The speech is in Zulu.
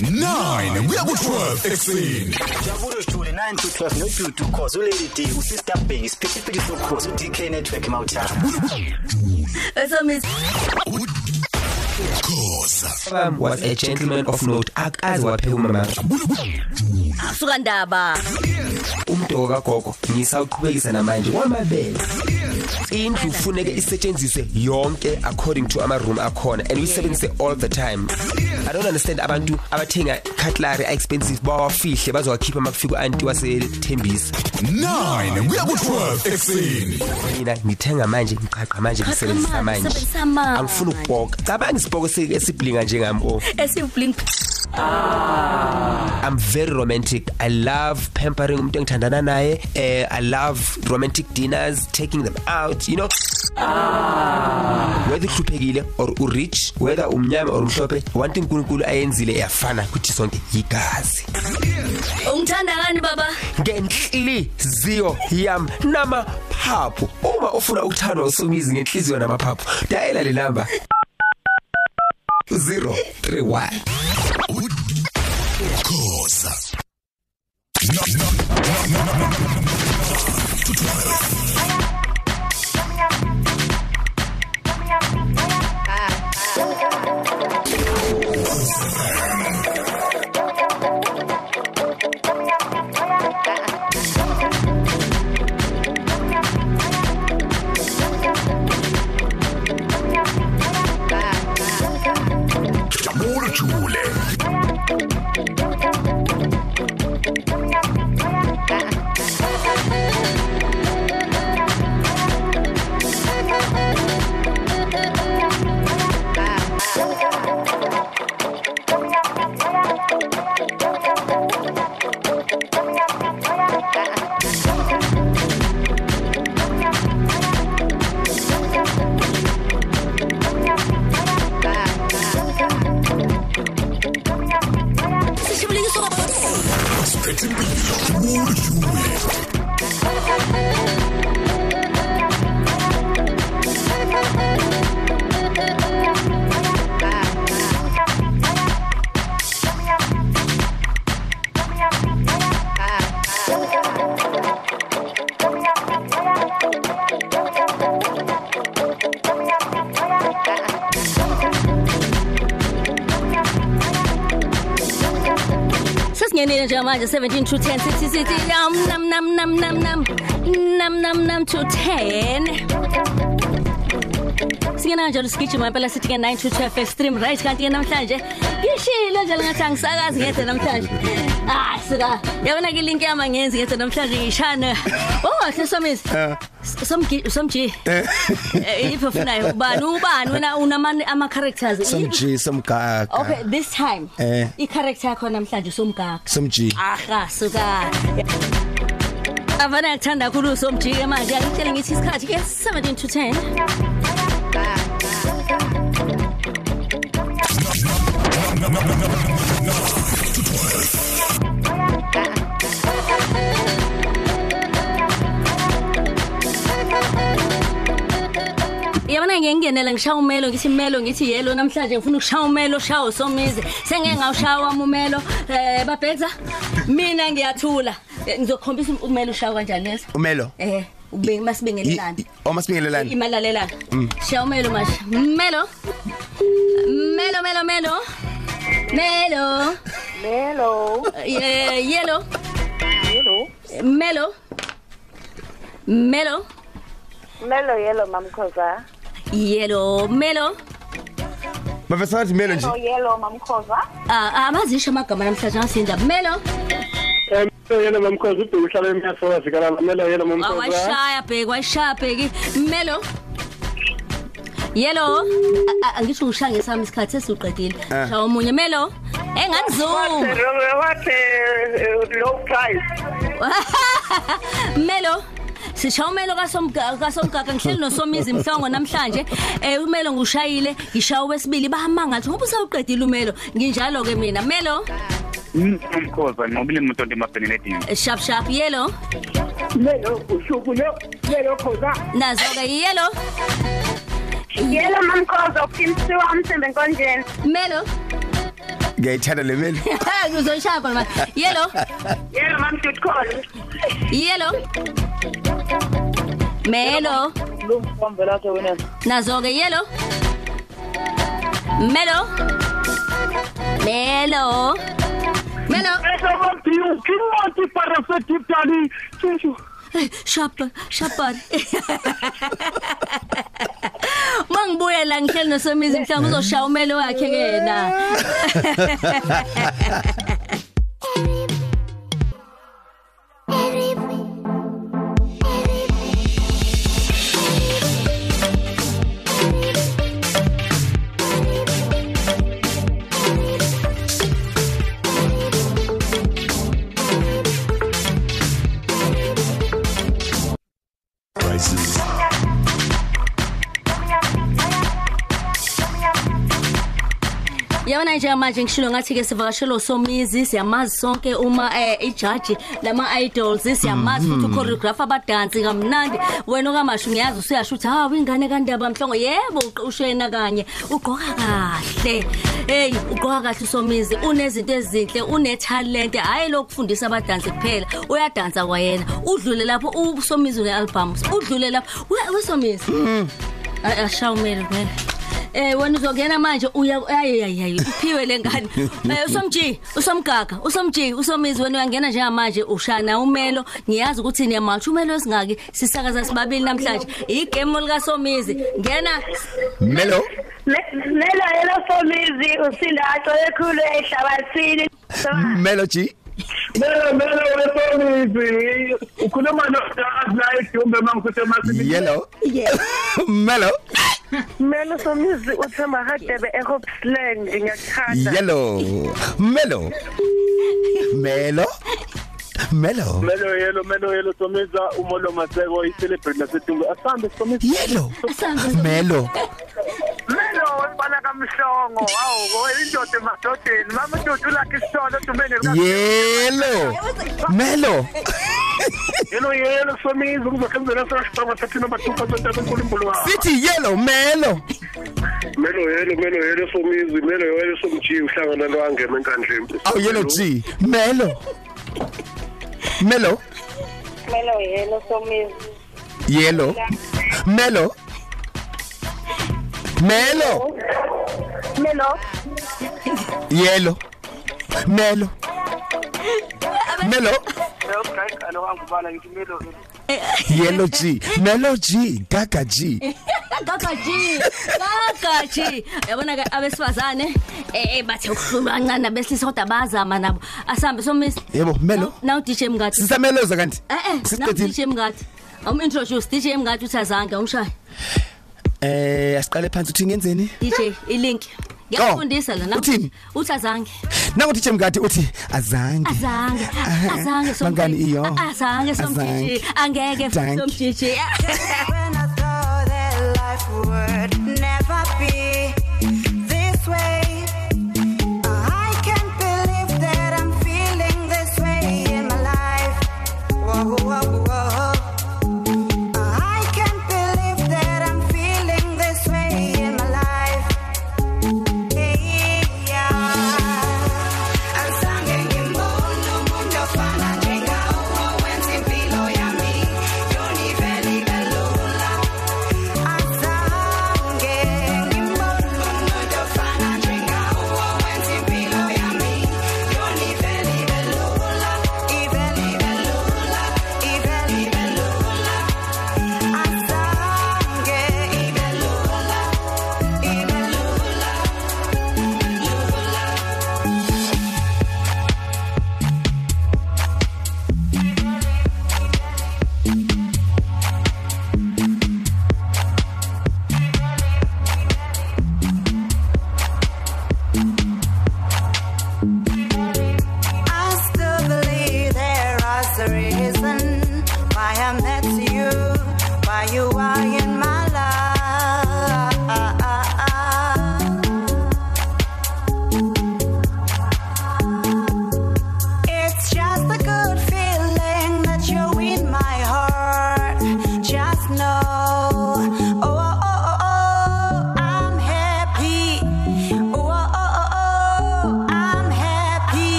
9 uya ku-12 ekuseni jabulo sithule 9 to 12 nodudu cause ulady d usister bhengi isiphithiphithi sokhosi udk network mawuthanda so miss Bam was a gentleman of note akaze wapheka umama asuka ndaba. umdoko kagogo ngisawuqhubekisa namanje kwamabele indlu kufuneke isetshenziswe yonke according to ama room akhona and uyisebenzise all the time. I don't understand abantu abathenga cutlery expensive bawafihle bazowakhipha makufika anti wasethembisa. 9 kuya ku12 ekseni mina ngithenga manje ngiqhaqa manje ngisebenzisa manje. Sebenzisa manje. angifuni ukubhoka. Cabanga isibhoko esiblinga njengami oh Esiblink. I'm very romantic. I love pampering umuntu engithandana naye. Eh I love romantic dinners, taking them out, you know. Whether uhluphekile or u rich, whether umnyama or umhlophe, one thing uNkulunkulu ayenzile iyafana kuthi sonke igazi. Ungithanda ngani baba? Ngenhliziyo yam namaphaphu. Uma ufuna ukuthandwa usomizi ngenhliziyo namaphaphu, dayela le number 031 ukhosa phethe impilo Jabulo Jule Sesingenile njengamanje 17 to 10 sithi sithi yam nam nam nam nam nam nam nam nam to 10 Singena njalo sigijima impela sithi ke 9 to 12 extreme right kanti ke namhlanje ngishilo nje ngathi angisakazi ngede namhlanje. Ah sika yabona ke link yama ngenzi ngede namhlanje ngishana oh kahle somisi somgi somji. Eh. Ipho funayo ubani ubani wena unamani ama characters Somji somgaga. Okay this time Eh. i character yakho namhlanje somgaga Somji. aha suka. Avana yakuthanda kakhulu somjike manje ngitshela ngithi isikhathi ke 17 to 10 Yabona ngiyengenela ngishaya umelo ngithi melo ngithi yelo namhlanje ngifuna ukushaya umelo shawo somizi sengeke ngawushaya wami umelo. Eh babhekza mina ngiyathula. Eh, ngizokhombisa umelo ushawa kanjani leso Umelo. eh ube masibingelelana Oma sibingelelana. imalalelana shaya umelo manje melo? Melo melo melo. Melo. Melo. Eh, yellow. Yellow. Melo. Melo. Melo yellow mamkhoza. Yellow Melo. Mafesathi Melo nje. Yellow mamkhoza. Ah amazisha amagama namhlanje ngasindaba Melo. yena mamkhoza ude uhlala emnyasoka zikala melo yena mamkhoza awashaya bheki washaya bheki melo yelo A- a- angisho ngishaya ngesami isikhathi sesiqedile shaya omunye melo? Engangizuma. What low price. melo sishaya umelo kasomgaga kasomgaga ngihleli nosomizi mhlongo namhlanje. Eh umelo ngushayile ngishaya wesibili bahamanga ngathi ngoba usawuqedile umelo? Nginjalo ke mina. Melo? Mamkhoza ngobile imoto ndemabheni ledini. eh, sharp sharp yellow? Melo ushuku lo. Yellow khoza. nazo ke yellow? yebo mamkhoza uphimisiwa umthembe enkonjeni melo. Ngiyayithanda le melo. Uzoshaya khona manje. Yelo. Yelo mamdude khona. Yelo. Melo. Lumkombelato wena nazo ke yelo. Melo. Melo. Melo. Esabambiyo kimonti para fetipani sharp sharp Tchau. Shapa, shapa. Mangibuye la ngihleli nosomizi mhlawumbe uzoshaya umelo wakhe ke yena. Yabona nje manje ngishilo ngathi ke sivakashelo somizi siyamazi sonke uma eh ijaji lama idols siyamazi futhi uchoreographer abadansi kamnandi. Wena okamashu ngiyazi usuyasho ukuthi ha ingane kandaba mhlongo. Yebo uqoshena kanye. Ugqoka kahle. Hey ugqoka kahle somizi unezinto ezinhle une talent hayi lokufundisa abadansi kuphela. Uyadansa kwayena. Udlule lapho usomizi une album udlule lapho. We- wesomizi Ay ashawumele vele. Eh wena uzongena manje uya ayiyayi uphiwe lengane. Eh usomji, usomgaga, usomji, usomizi wena uyangena njengamanje ushana umelo. Ngiyazi ukuthi niyamalsha umelo esingaki sisakaza sibabili namhlanje. Igame lika somizi. Ngena melo Lelo yelo fomizi usindacho ekhulu ehlabathini. melo g Melo melo wesomizi. Ukhuluma noDad la edumbe mangikuthi emasini. yellow melo Melo fomizi uthema hadebe eHopsland ngiyakuthanda. yellow melo melo melo Melo yelo melo yelo somiza umolo maseko i-celebrate nasedumbe. Asambe somizi. yellow melo Melo webala kamhlongo. Hawu, indoda emadodeni. Mama uDudu lakhe isitolo dumene yellow melo Yelo yelo somizi kuzokhenzela sasibanga sathi number 2 percent enkulunkulu wa. sithi yellow melo Melo yelo melo yelo somizi melo yelo somji uhlangana lo angema enkandleni. aw yellow g melo melo Melo yelo somizi. yellow melo melo Melo yellow melo melo Lo G, Melo. g Gaga g gaga g Gaga G. Yabona ke abesifazane eh eh bathe ukuhlulwa kancane besilisa kodwa bazama nabo. Asambe miss. yebo melo Now DJ Mngadi. sisameloza kanti Eh eh, now DJ Mngadi. Awum introduce DJ Mngadi uthazange umshayi. Eh asiqale phansi uthi ngenzeni DJ ilink. Ngiyafundisa la na. uthini? Uthazange. nangu DJ Mgadi uthi azange Azange. Azange bangani iyo Azange somjiji. Angeke Thank. somjiji.